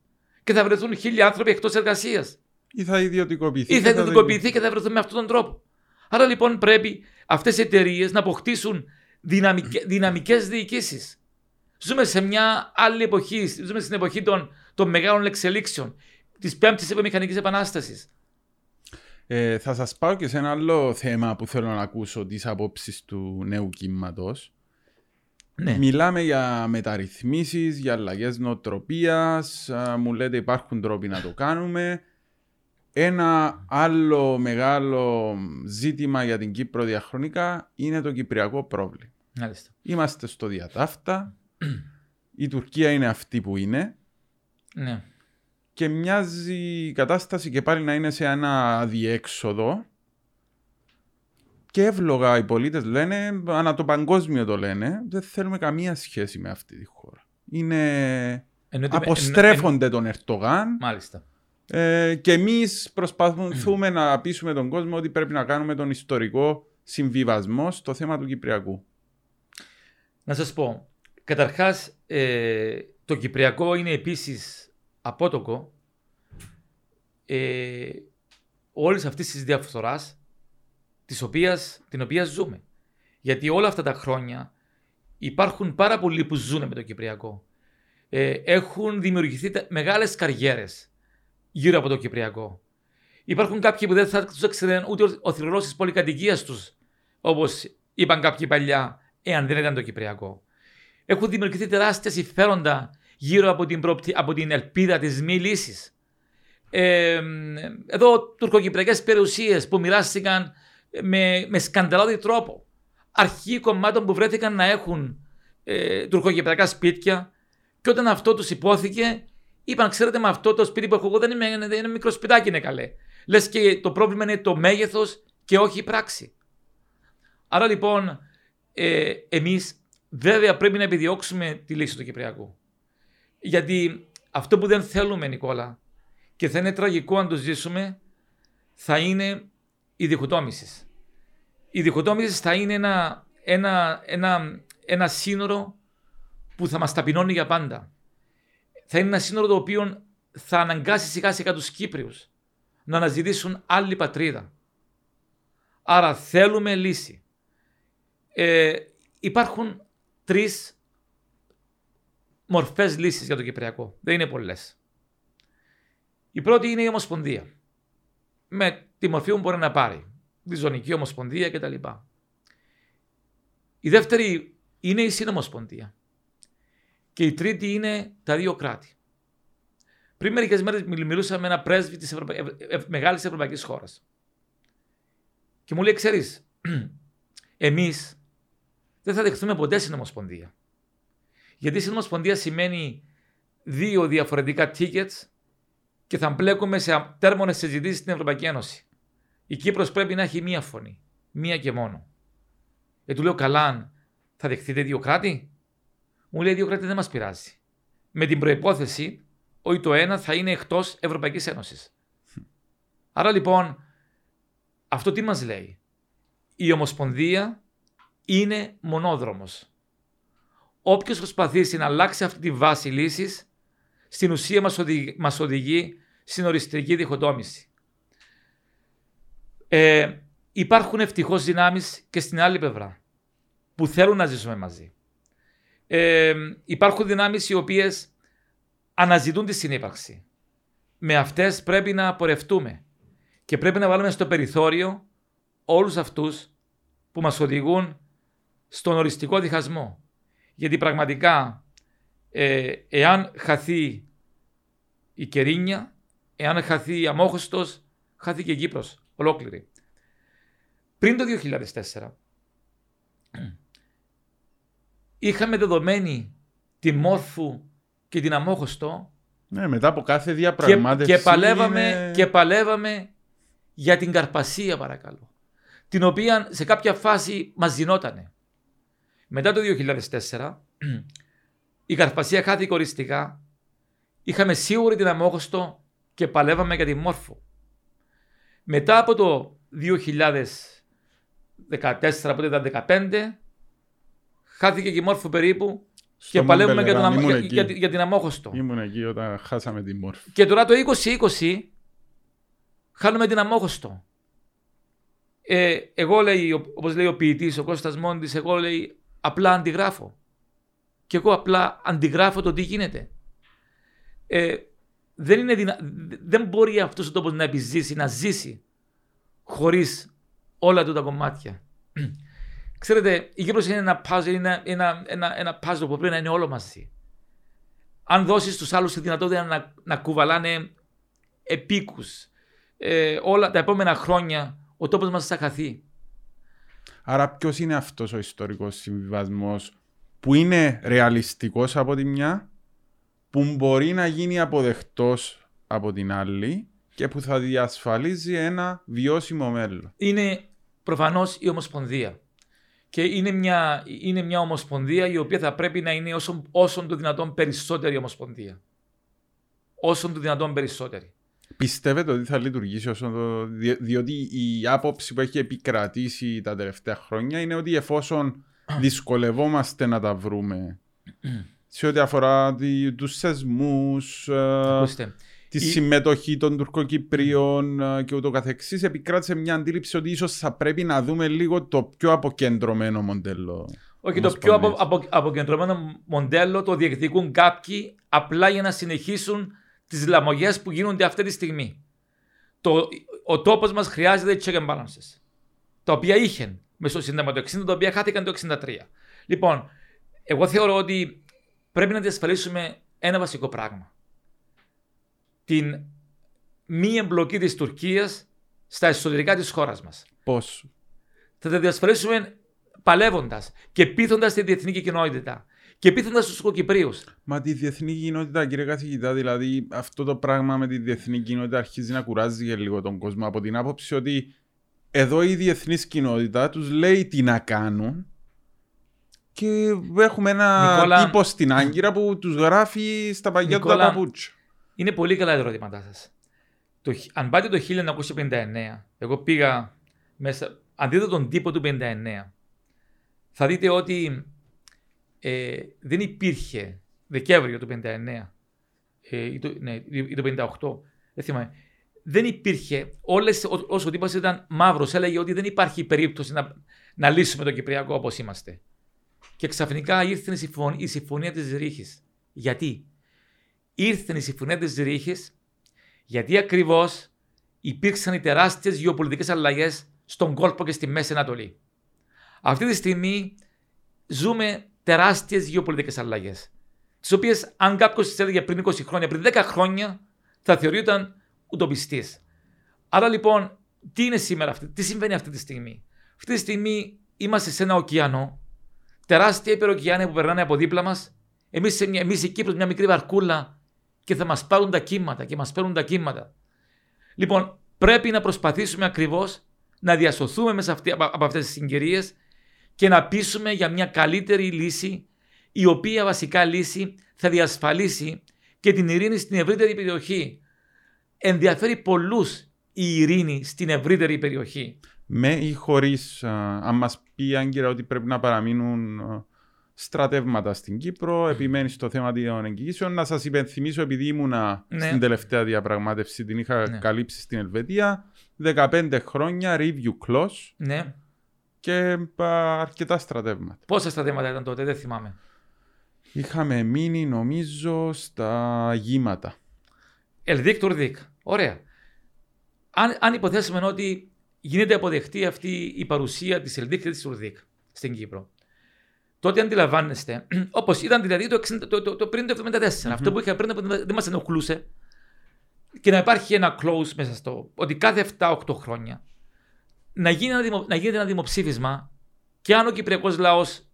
Και θα βρεθούν χίλιοι άνθρωποι εκτός εργασίας. Ή θα ιδιωτικοποιηθεί. Ή θα ιδιωτικοποιηθεί και θα βρεθούν με αυτόν τον τρόπο. Άρα λοιπόν πρέπει αυτές οι εταιρείες να αποκτήσουν δυναμικέ διοικήσεις. Ζούμε σε μια άλλη εποχή. Ζούμε στην εποχή των, των μεγάλων εξελίξεων. Της πέμπτης επιμηχανική επανάστασης. Ε, θα σας πάω και σε ένα άλλο θέμα που θέλω να ακούσω τις απόψεις του νέου κύματος. Ναι. Μιλάμε για μεταρρυθμίσεις, για αλλαγές νοοτροπίας, μου λέτε υπάρχουν τρόποι να το κάνουμε. Ένα άλλο μεγάλο ζήτημα για την Κύπρο διαχρονικά είναι το κυπριακό πρόβλημα. Μάλιστα. Είμαστε στο διατάφτα, η Τουρκία είναι αυτή που είναι ναι. και μοιάζει η κατάσταση και πάλι να είναι σε ένα διέξοδο και εύλογα οι πολίτες λένε, ανά το παγκόσμιο το λένε, δεν θέλουμε καμία σχέση με αυτή τη χώρα. Είναι. αποστρέφονται τον Ερτογάν. Μάλιστα. Ε, και εμείς προσπαθούμε να πείσουμε τον κόσμο ότι πρέπει να κάνουμε τον ιστορικό συμβιβασμό στο θέμα του Κυπριακού. Να σας πω, καταρχάς, ε, το Κυπριακό είναι επίσης απότοκο ε, όλης αυτής της διαφθοράς της οποίας, την οποία ζούμε. Γιατί όλα αυτά τα χρόνια υπάρχουν πάρα πολλοί που ζουν με το Κυπριακό. Ε, έχουν δημιουργηθεί μεγάλες καριέρες γύρω από το Κυπριακό. Υπάρχουν κάποιοι που δεν θα τους έξεραν ούτε ο θηρορό της πολυκατοικίας τους, όπως είπαν κάποιοι παλιά, εάν δεν ήταν το Κυπριακό. Έχουν δημιουργηθεί τεράστια συμφέροντα γύρω από την, από την ελπίδα της μη λύσης. Ε, εδώ τουρκοκυπριακές περιουσίες που μοιράστηκαν με, με σκανδαλώδη τρόπο. Αρχή κομμάτων που βρέθηκαν να έχουν ε, τουρκοκυπριακά σπίτια και όταν αυτό τους υπόθηκε, είπαν: Ξέρετε, με αυτό το σπίτι που έχω εγώ δεν είναι, είναι ένα μικρό σπιτάκι, είναι καλέ. Λες και το πρόβλημα είναι το μέγεθος και όχι η πράξη. Άρα λοιπόν, ε, εμείς βέβαια πρέπει να επιδιώξουμε τη λύση του Κυπριακού. Γιατί αυτό που δεν θέλουμε, Νικόλα, και θα είναι τραγικό αν το ζήσουμε, θα είναι η διχοτόμησης. Η διχοτόμησης θα είναι ένα, ένα, ένα, ένα σύνορο που θα μας ταπεινώνει για πάντα. Θα είναι ένα σύνορο το οποίο θα αναγκάσει σιγά σιγά τους Κύπριους να αναζητήσουν άλλη πατρίδα. Άρα θέλουμε λύση. Ε, υπάρχουν τρεις μορφές λύσης για το Κυπριακό. Δεν είναι πολλές. Η πρώτη είναι η Ομοσπονδία. Με τη μορφή που μπορεί να πάρει. Τη ζωνική Ομοσπονδία κτλ. Η δεύτερη είναι η Συνομοσπονδία. Και η τρίτη είναι τα δύο κράτη. Πριν μερικές μέρες μιλούσα με ένα πρέσβη της Ευρωπα... μεγάλης ευρωπαϊκής χώρας. Και μου λέει: Ξέρεις, *clears throat* εμείς δεν θα δεχτούμε ποτέ συνομοσπονδία. Γιατί συνομοσπονδία σημαίνει δύο διαφορετικά tickets και θα μπλέκουμε σε τέρμονες συζητήσεις στην Ευρωπαϊκή Ένωση. Η Κύπρος πρέπει να έχει μία φωνή. Μία και μόνο. Ε, του λέω καλά, θα δεχτείτε δύο κράτη. Μου λέει δύο κράτη δεν μας πειράζει. Με την προπόθεση ότι το ένα θα είναι εκτός Ευρωπαϊκής Ένωσης. Άρα λοιπόν, αυτό τι μας λέει; Η Ομοσπονδία είναι μονόδρομος. Όποιος προσπαθήσει να αλλάξει αυτή τη βάση λύσης, στην ουσία μας οδηγεί, μας οδηγεί στην οριστική διχοτόμηση. Ε, υπάρχουν ευτυχώς δυνάμεις και στην άλλη πλευρά που θέλουν να ζήσουμε μαζί. Ε, υπάρχουν δυνάμεις οι οποίες αναζητούν τη συνύπαρξη. Με αυτές πρέπει να πορευτούμε και πρέπει να βάλουμε στο περιθώριο όλους αυτούς που μας οδηγούν στον οριστικό διχασμό. Γιατί πραγματικά, ε, εάν χαθεί η Κερίνια, εάν χαθεί η Αμόχωστος, χαθεί και η Κύπρος ολόκληρη. Πριν το 2004, είχαμε δεδομένη τη Μόρφου και την Αμόχωστο ναι, μετά από κάθε διαπραγμάτευση. Και, και, παλεύαμε, και παλεύαμε για την Καρπασία, παρακαλώ. Την οποία σε κάποια φάση μας δινότανε. Μετά το 2004, η Καρπασία χάθηκε οριστικά. Είχαμε σίγουρη την Αμόχωστο και παλεύαμε για την Μόρφου. Μετά από το 2014, από το 2015, χάθηκε και η Μόρφου περίπου και παλεύουμε για, τον, για, για, για, την Αμόχωστο. Ήμουν εκεί όταν χάσαμε την Μόρφου. Και τώρα το 2020 χάνουμε την Αμόχωστο. Ε, εγώ λέει, όπως λέει ο ποιητής, ο Κώστας Μόντης, εγώ λέει απλά αντιγράφω. Και εγώ απλά αντιγράφω το τι γίνεται. Ε, δεν, είναι δυνα... δεν μπορεί αυτός ο τόπος να επιζήσει, να ζήσει χωρίς όλα του τα κομμάτια. *clears throat* Ξέρετε, η Κύπρος είναι ένα puzzle, είναι ένα, ένα, ένα puzzle που πρέπει να είναι όλο μαζί. Αν δώσεις στους άλλους τη δυνατότητα να, να κουβαλάνε επίκους ε, όλα τα επόμενα χρόνια, ο τόπος μας θα χαθεί. Άρα ποιος είναι αυτός ο ιστορικός συμβιβασμός που είναι ρεαλιστικός από τη μια που μπορεί να γίνει αποδεκτός από την άλλη και που θα διασφαλίζει ένα βιώσιμο μέλλον. Είναι προφανώς η Ομοσπονδία. Και είναι μια, είναι μια ομοσπονδία η οποία θα πρέπει να είναι όσο, όσο το δυνατόν περισσότερη ομοσπονδία. Όσο το δυνατόν περισσότερη. Πιστεύετε ότι θα λειτουργήσει όσο το... Διότι η άποψη που έχει επικρατήσει τα τελευταία χρόνια είναι ότι εφόσον *clears throat* δυσκολευόμαστε να τα βρούμε σε ό,τι αφορά τους σεσμού, τη η... συμμετοχή των Τουρκοκυπρίων και ούτω καθεξής, επικράτησε μια αντίληψη ότι ίσως θα πρέπει να δούμε λίγο το πιο αποκεντρωμένο μοντέλο. Όχι, το πιο απο, απο, αποκεντρωμένο μοντέλο το διεκδικούν κάποιοι απλά για να συνεχίσουν τις λαμογές που γίνονται αυτή τη στιγμή. Το, ο τόπος μας χρειάζεται check and balances. Τα οποία είχε μέσω σύνταγμα το 60, τα οποία χάθηκαν το 63. Λοιπόν, εγώ θεωρώ ότι πρέπει να διασφαλίσουμε ένα βασικό πράγμα. Την μη εμπλοκή της Τουρκίας στα εσωτερικά της χώρας μας. Πώς; Θα τα διασφαλίσουμε παλεύοντας και πείθοντας τη διεθνή κοινότητα και πείθοντας τους Κυπρίου. Μα τη διεθνή κοινότητα, κύριε καθηγητά, δηλαδή αυτό το πράγμα με τη διεθνή κοινότητα αρχίζει να κουράζει για λίγο τον κόσμο από την άποψη ότι εδώ η διεθνής κοινότητα τους λέει τι να κάνουν και έχουμε ένα Νικόλα... τύπο στην Άγκυρα που τους γράφει στα παγιά του τα παπούτσια. Είναι πολύ καλά τα ερωτήματά σας. αν πάτε το 1959, εγώ πήγα μέσα, αν δείτε τον τύπο του 59, θα δείτε ότι ε, δεν υπήρχε Δεκέμβριο του 59 ε, ή, το, ναι, ή το 58, δεν θυμάμαι, δεν υπήρχε, όλες, όσο ο τύπος ήταν μαύρος, έλεγε ότι δεν υπάρχει περίπτωση να, να λύσουμε το Κυπριακό όπως είμαστε. Και ξαφνικά ήρθε η συμφωνία, η συμφωνία της Ρίχης. Γιατί; Ήρθε η συμφωνία της Ρίχης γιατί ακριβώς υπήρξαν οι τεράστιες γεωπολιτικές αλλαγές στον κόλπο και στη Μέση Ανατολή. Αυτή τη στιγμή ζούμε τεράστιες γεωπολιτικές αλλαγές. Τις οποίες, αν κάποιος τις έλεγε πριν 20 χρόνια, πριν 10 χρόνια, θα θεωρείται ουτοπιστής. Άρα λοιπόν, τι είναι σήμερα αυτή, τι συμβαίνει αυτή τη στιγμή; Αυτή τη στιγμή είμαστε σε ένα ωκεανό, τεράστια υπεροκεάνια που περνάνε από δίπλα μας. Εμείς εμείς η Κύπρος μια μικρή βαρκούλα και θα μας πάρουν τα κύματα και μας παίρνουν τα κύματα. Λοιπόν, πρέπει να προσπαθήσουμε ακριβώς να διασωθούμε μέσα από αυτές τις συγκυρίες και να πείσουμε για μια καλύτερη λύση η οποία βασικά λύση θα διασφαλίσει και την ειρήνη στην ευρύτερη περιοχή. Ενδιαφέρει πολλούς η ειρήνη στην ευρύτερη περιοχή. Με ή χωρίς, αν μας πει Άγκυρα ότι πρέπει να παραμείνουν στρατεύματα στην Κύπρο, επιμένει στο θέμα των εγγυήσεων. Να σας υπενθυμίσω, επειδή ήμουνα ναι. στην τελευταία διαπραγμάτευση, την είχα ναι. καλύψει στην Ελβετία. 15 χρόνια review close. Ναι και αρκετά στρατεύματα. Πόσα στρατεύματα ήταν τότε, δεν θυμάμαι. Είχαμε μείνει νομίζω στα γήματα. Ελδίκ, Τουρδίκ. Ωραία. Αν, αν υποθέσουμε ότι γίνεται αποδεκτή αυτή η παρουσία της Ελδίκ και της Τουρδίκ στην Κύπρο, τότε αντιλαμβάνεστε, *clears throat* όπως ήταν δηλαδή το, 60, το, το, το πριν το 1974, αυτό που είχα πριν δεν μας ενοχλούσε, και να υπάρχει ένα close μέσα στο ότι κάθε 7-8 χρόνια να, γίνει ένα δημο, να γίνεται ένα δημοψήφισμα και αν ο Κυπριακός λαός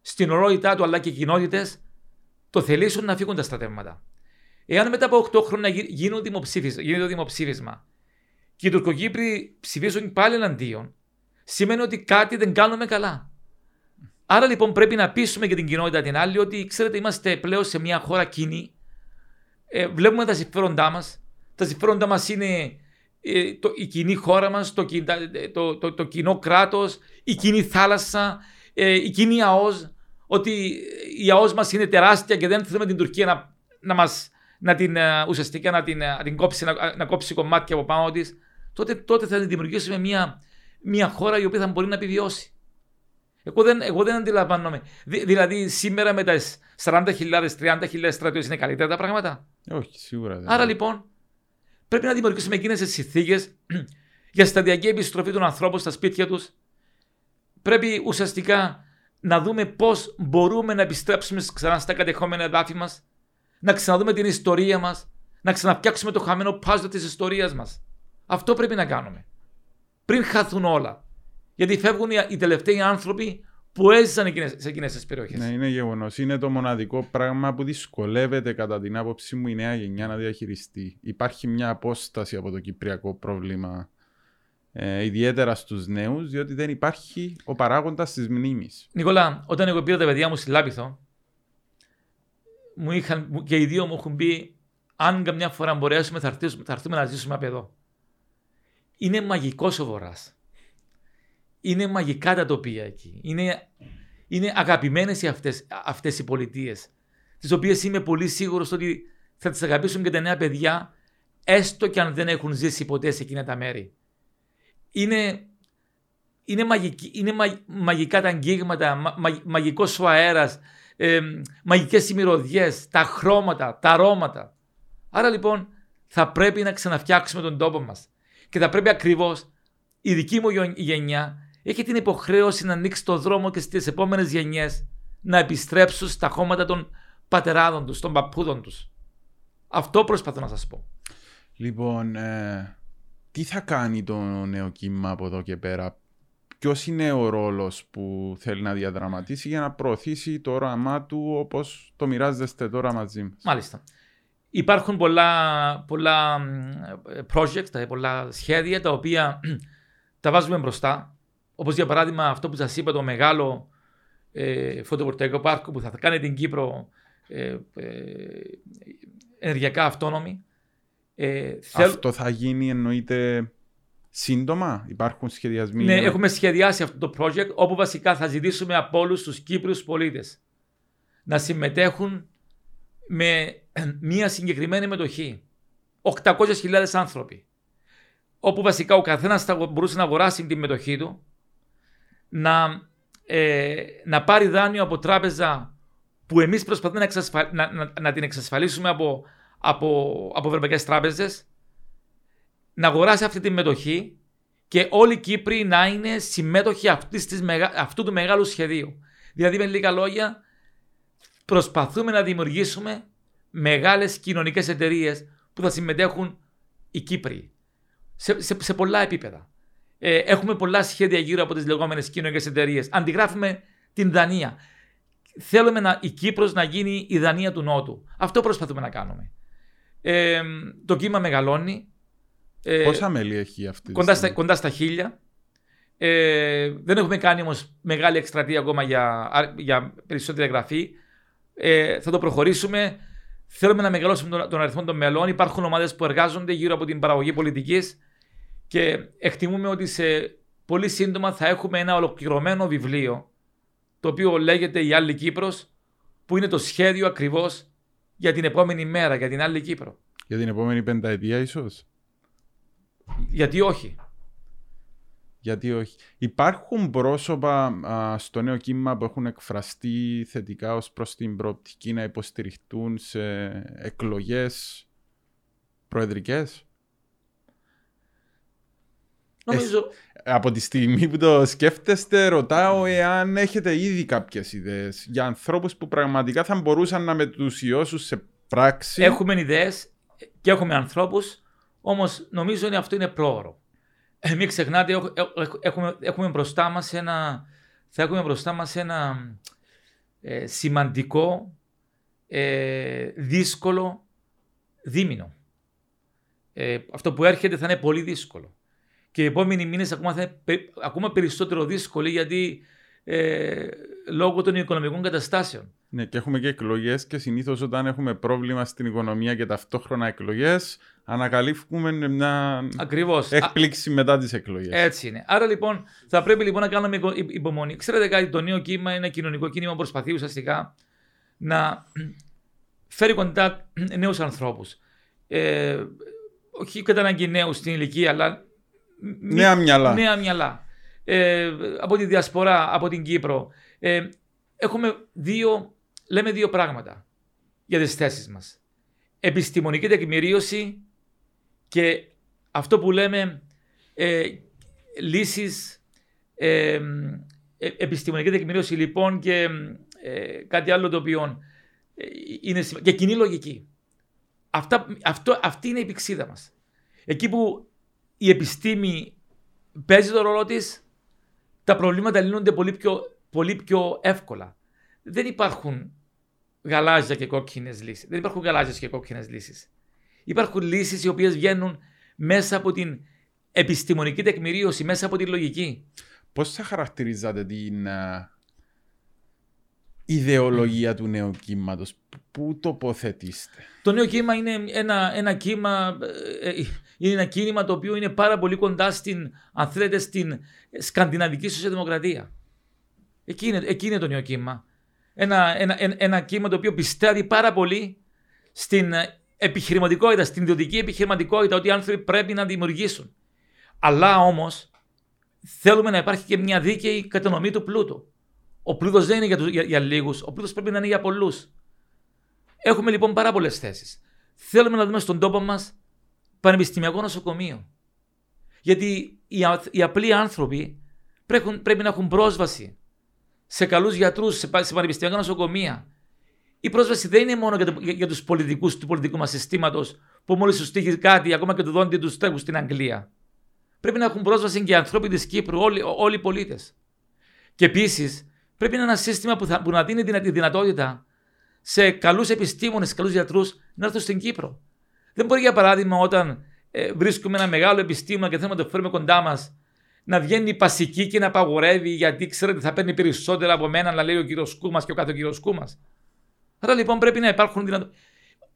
στην ορόητά του αλλά και οι κοινότητες το θελήσουν να φύγουν τα στρατεύματα. Εάν μετά από 8 χρόνια γίνουν δημοψήφισμα, γίνει το δημοψήφισμα και οι Τουρκοκύπροι ψηφίσουν πάλι εναντίον, σημαίνει ότι κάτι δεν κάνουμε καλά. Άρα λοιπόν πρέπει να πείσουμε και την κοινότητα την άλλη ότι ξέρετε είμαστε πλέον σε μια χώρα κοινή. Ε, βλέπουμε τα συμφέροντά μας. Τα συμφέροντά μας είναι ε, το, η κοινή χώρα μας, το, το, το, το κοινό κράτος, η κοινή θάλασσα, ε, η κοινή ΑΟΣ, ότι η ΑΟΣ μας είναι τεράστια και δεν θέλουμε την Τουρκία να, να, μας, να την ε, ουσιαστικά να την, να την κόψει, να, να κόψει κομμάτια από πάνω της, τότε, τότε θα δημιουργήσουμε μια, μια χώρα η οποία θα μπορεί να επιβιώσει. Εγώ δεν, εγώ δεν αντιλαμβάνομαι. δηλαδή σήμερα με τα 40.000, 30.000 στρατιώτες είναι καλύτερα τα πράγματα; Όχι, σίγουρα δεν. Άρα λοιπόν Πρέπει να δημιουργήσουμε εκείνες τις συνθήκες *clears throat* για σταδιακή επιστροφή των ανθρώπων στα σπίτια τους. Πρέπει ουσιαστικά να δούμε πώς μπορούμε να επιστρέψουμε ξανά στα κατεχόμενα εδάφη μας, να ξαναδούμε την ιστορία μας, να ξαναφτιάξουμε το χαμένο πάζο της ιστορίας μας. Αυτό πρέπει να κάνουμε. Πριν χαθούν όλα. Γιατί φεύγουν οι τελευταίοι άνθρωποι που έζησαν σε εκείνες τις περιοχές. Ναι, είναι γεγονός. Είναι το μοναδικό πράγμα που δυσκολεύεται κατά την άποψή μου η νέα γενιά να διαχειριστεί. Υπάρχει μια απόσταση από το κυπριακό πρόβλημα, ε, ιδιαίτερα στους νέους, διότι δεν υπάρχει ο παράγοντας της μνήμης. Νικολά, όταν εγώ πήρα τα παιδιά μου στη Λάπιθο, μου είχαν, και οι δύο μου έχουν πει, αν καμιά φορά μπορέσουμε, θα έρθουμε, θα έρθουμε να ζήσουμε από εδώ. Είναι μαγικός ο Βορράς είναι μαγικά τα τοπία εκεί. Είναι, είναι αγαπημένες αυτές, αυτές οι πολιτείες. τις οποίες είμαι πολύ σίγουρος ότι θα τις αγαπήσουν και τα νέα παιδιά, έστω και αν δεν έχουν ζήσει ποτέ σε εκείνα τα μέρη. Είναι, είναι, μαγική, είναι μαγικά τα αγγίγματα, μα, μα, μαγικός ο αέρας, ε, μαγικές τα χρώματα, τα αρώματα. Άρα λοιπόν θα πρέπει να ξαναφτιάξουμε τον τόπο μας. Και θα πρέπει ακριβώς η δική μου γενιά έχει την υποχρέωση να ανοίξει το δρόμο και στις επόμενες γενιές να επιστρέψουν στα χώματα των πατεράδων τους, των παππούδων τους. Αυτό προσπαθώ να σας πω. Λοιπόν, ε, τι θα κάνει το νέο κύμα από εδώ και πέρα, Ποιος είναι ο ρόλος που θέλει να διαδραματίσει για να προωθήσει το όραμά του όπως το μοιράζεστε τώρα μαζί μας; Μάλιστα. Υπάρχουν πολλά, πολλά projects, πολλά σχέδια τα οποία *clears throat* τα βάζουμε μπροστά. Όπως για παράδειγμα αυτό που σας είπα, το μεγάλο ε, φωτοβολταϊκό πάρκο που θα κάνει την Κύπρο ε, ε, ενεργειακά αυτόνομη. Ε, αυτό θα γίνει εννοείται σύντομα, υπάρχουν σχεδιασμοί; Ναι, έχουμε σχεδιάσει αυτό το project όπου βασικά θα ζητήσουμε από όλους τους Κύπριους πολίτες να συμμετέχουν με *clears throat* μία συγκεκριμένη μετοχή. 800.000 άνθρωποι. Όπου βασικά ο καθένας θα μπορούσε να αγοράσει την μετοχή του, να, ε, να πάρει δάνειο από τράπεζα που εμείς προσπαθούμε να, να, να, να, την εξασφαλίσουμε από, από, από ευρωπαϊκές τράπεζες, να αγοράσει αυτή τη μετοχή και όλοι οι Κύπροι να είναι συμμέτοχοι αυτής της, αυτού του μεγάλου σχεδίου. Δηλαδή, με λίγα λόγια, προσπαθούμε να δημιουργήσουμε μεγάλες κοινωνικές εταιρείες που θα συμμετέχουν οι Κύπροι σε, σε, σε πολλά επίπεδα. Ε, έχουμε πολλά σχέδια γύρω από τις λεγόμενες κοινωνικές εταιρείες. Αντιγράφουμε την Δανία. Θέλουμε να, η Κύπρος να γίνει η Δανία του Νότου. Αυτό προσπαθούμε να κάνουμε. Ε, το κύμα μεγαλώνει. Ε, Πόσα μέλη έχει αυτή κοντά, στα, κοντά στα χίλια. Ε, δεν έχουμε κάνει όμως μεγάλη εκστρατεία ακόμα για, για περισσότερη εγγραφή. Ε, θα το προχωρήσουμε. Θέλουμε να μεγαλώσουμε τον, τον αριθμό των μελών. Υπάρχουν ομάδες που εργάζονται γύρω από την παραγωγή πολιτικής και εκτιμούμε ότι σε πολύ σύντομα θα έχουμε ένα ολοκληρωμένο βιβλίο το οποίο λέγεται «Η Άλλη Κύπρος» που είναι το σχέδιο ακριβώς για την επόμενη μέρα, για την Άλλη Κύπρο. Για την επόμενη πενταετία ίσως; Γιατί όχι. Γιατί όχι. Υπάρχουν πρόσωπα α, στο νέο κύμα που έχουν εκφραστεί θετικά ως προς την προοπτική να υποστηριχτούν σε εκλογές προεδρικές; Νομίζω... από τη στιγμή που το σκέφτεστε, ρωτάω εάν έχετε ήδη κάποιες ιδέες για ανθρώπους που πραγματικά θα μπορούσαν να μετουσιώσουν σε πράξη. Έχουμε ιδέες και έχουμε ανθρώπους, όμως νομίζω ότι αυτό είναι πρόωρο. Ε, μην ξεχνάτε, έχουμε, έχουμε μπροστά μας ένα, θα έχουμε μπροστά μας ένα ε, σημαντικό, ε, δύσκολο δίμηνο. Ε, αυτό που έρχεται θα είναι πολύ δύσκολο και οι επόμενοι μήνες ακόμα θα είναι ακόμα περισσότερο δύσκολοι γιατί ε, λόγω των οικονομικών καταστάσεων. Ναι, και έχουμε και εκλογές και συνήθως όταν έχουμε πρόβλημα στην οικονομία και ταυτόχρονα εκλογές, ανακαλύφουμε μια Ακριβώς. έκπληξη μετά τις εκλογές. Έτσι είναι. Άρα λοιπόν θα πρέπει λοιπόν να κάνουμε υπομονή. Ξέρετε κάτι, το νέο κύμα είναι ένα κοινωνικό κίνημα που προσπαθεί ουσιαστικά να φέρει κοντά νέους ανθρώπους. Ε, όχι κατά ανάγκη νέους στην ηλικία, αλλά Νέα μυαλά. Νέα μυαλά. Ε, από τη διασπορά, από την Κύπρο. Ε, έχουμε δύο, λέμε δύο πράγματα για τις θέσεις μας. Επιστημονική τεκμηρίωση και αυτό που λέμε ε, λύσεις, ε, ε επιστημονική τεκμηρίωση λοιπόν και ε, κάτι άλλο το οποίο ε, είναι και κοινή λογική. Αυτά, αυτό, αυτή είναι η πηξίδα μας. Εκεί που η επιστήμη παίζει το ρόλο της, τα προβλήματα λύνονται πολύ πιο, πολύ πιο εύκολα. Δεν υπάρχουν γαλάζια και κόκκινες λύσεις. Δεν υπάρχουν γαλάζιες και κόκκινες λύσεις. Υπάρχουν λύσεις οι οποίες βγαίνουν μέσα από την επιστημονική τεκμηρίωση, μέσα από τη λογική. Πώς θα χαρακτηρίζατε την uh, ιδεολογία του νέου κύματος, Πού τοποθετήσετε; Το νέο κύμα είναι ένα, ένα κύμα, ε, ε, είναι ένα κίνημα το οποίο είναι πάρα πολύ κοντά στην, αν θέλετε, στην σκανδιναβική σοσιαλδημοκρατία. Εκεί είναι, εκεί είναι το νέο κύμα. Ένα, ένα, ένα, ένα κύμα το οποίο πιστεύει πάρα πολύ στην επιχειρηματικότητα, στην ιδιωτική επιχειρηματικότητα, ότι οι άνθρωποι πρέπει να δημιουργήσουν. Αλλά όμως θέλουμε να υπάρχει και μια δίκαιη κατανομή του πλούτου. Ο πλούτος δεν είναι για, για, για λίγους, ο πλούτος πρέπει να είναι για πολλούς. Έχουμε λοιπόν πάρα πολλές θέσεις. Θέλουμε να δούμε στον τόπο μας πανεπιστημιακό νοσοκομείο. Γιατί οι, οι απλοί άνθρωποι πρέπει, πρέπει να έχουν πρόσβαση σε καλούς γιατρούς, σε, σε πανεπιστημιακά νοσοκομεία. Η πρόσβαση δεν είναι μόνο για, το, για, για τους πολιτικούς του πολιτικού μας συστήματος που μόλις τους τύχει κάτι, ακόμα και το δόντι τους τρέχουν στην Αγγλία. Πρέπει να έχουν πρόσβαση και οι άνθρωποι της Κύπρου, όλοι, όλοι οι πολίτες. Και επίσης πρέπει να είναι ένα σύστημα που, θα, που να δίνει τη δυνατότητα σε καλούς επιστήμονες, καλούς γιατρούς να έρθουν στην Κύπρο. Δεν μπορεί για παράδειγμα όταν ε, βρίσκουμε ένα μεγάλο επιστήμονα και θέλουμε να το φέρουμε κοντά μας να βγαίνει πασική και να απαγορεύει γιατί ξέρετε θα παίρνει περισσότερα από μένα να λέει ο κύριος Κούμας και ο κάθε κύριος Κούμας. Άρα λοιπόν πρέπει να υπάρχουν δυνατότητε.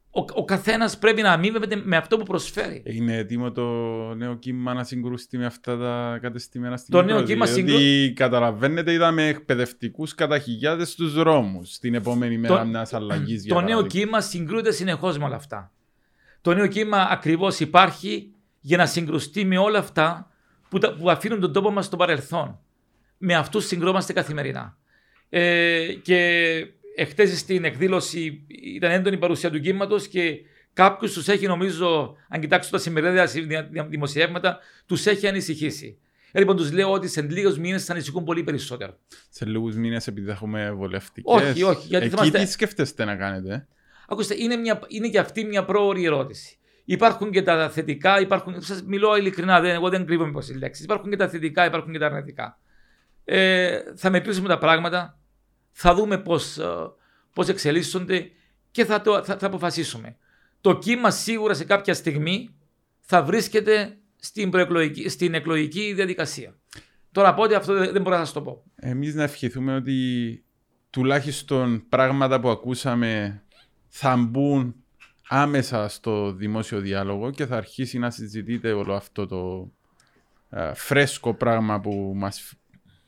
Ο, ο καθένας πρέπει να αμείβεται με αυτό που προσφέρει. Είναι έτοιμο το νέο κύμα να συγκρούσει με αυτά τα κατεστημένα στην Το νέο κύμα συγκρού... Διότι καταλαβαίνετε, είδαμε εκπαιδευτικούς κατά χιλιάδες στους δρόμους την επόμενη μέρα μιας αλλαγής. Το νέο κύμα συγκρούεται συνεχώς με όλα αυτά. Το νέο κύμα ακριβώς υπάρχει για να συγκρουστεί με όλα αυτά που, τα, που αφήνουν τον τόπο μας στο παρελθόν. Με αυτούς συγκρόμαστε καθημερινά. Ε, και εχθές στην εκδήλωση ήταν έντονη η παρουσία του κύματος και κάποιους τους έχει, νομίζω, αν κοιτάξουν τα σημερινά δημοσιεύματα, τους έχει ανησυχήσει. Ε, λοιπόν, τους λέω ότι σε λίγους μήνες θα ανησυχούν πολύ περισσότερο. Σε λίγους μήνες, επειδή θα έχουμε βολευτικές. Όχι, όχι. Γιατί Εκεί είμαστε... τι σκέφτεστε να κάνετε; Ακούστε, είναι, μια, είναι και αυτή μια πρόορη ερώτηση. Υπάρχουν και τα θετικά, υπάρχουν. Σας μιλώ ειλικρινά, δεν, εγώ δεν κρύβομαι πω οι λέξεις. Υπάρχουν και τα θετικά, υπάρχουν και τα αρνητικά. Ε, θα μετρήσουμε τα πράγματα, θα δούμε πώς πώς ε, εξελίσσονται και θα, το, θα, θα αποφασίσουμε. Το κύμα σίγουρα σε κάποια στιγμή θα βρίσκεται στην, στην εκλογική διαδικασία. Τώρα πότε αυτό δεν μπορώ να σας το πω. Εμείς να ευχηθούμε ότι τουλάχιστον πράγματα που ακούσαμε θα μπουν άμεσα στο δημόσιο διάλογο και θα αρχίσει να συζητείτε όλο αυτό το ε, φρέσκο πράγμα που μας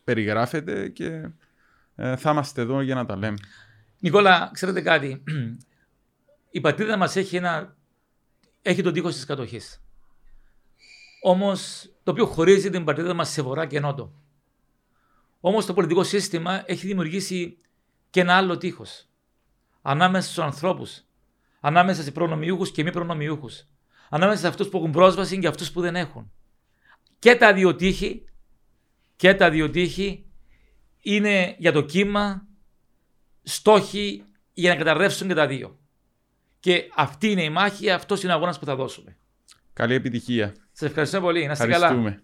περιγράφεται και ε, θα είμαστε εδώ για να τα λέμε. Νικόλα, ξέρετε κάτι; Η πατρίδα μας έχει, ένα, έχει τον τείχος της κατοχής. Όμως το οποίο χωρίζει την πατρίδα μας σε βορρά και νότο. Όμως το πολιτικό σύστημα έχει δημιουργήσει και ένα άλλο τείχος. Ανάμεσα στους ανθρώπους ανάμεσα σε προνομιούχους και μη προνομιούχους. Ανάμεσα σε αυτούς που έχουν πρόσβαση και αυτούς που δεν έχουν. Και τα δύο τείχη, και τα δύο τείχη είναι για το κύμα στόχοι για να καταρρεύσουν και τα δύο. Και αυτή είναι η μάχη, αυτός είναι ο αγώνας που θα δώσουμε. Καλή επιτυχία. Σα ευχαριστώ πολύ. Να είστε καλά.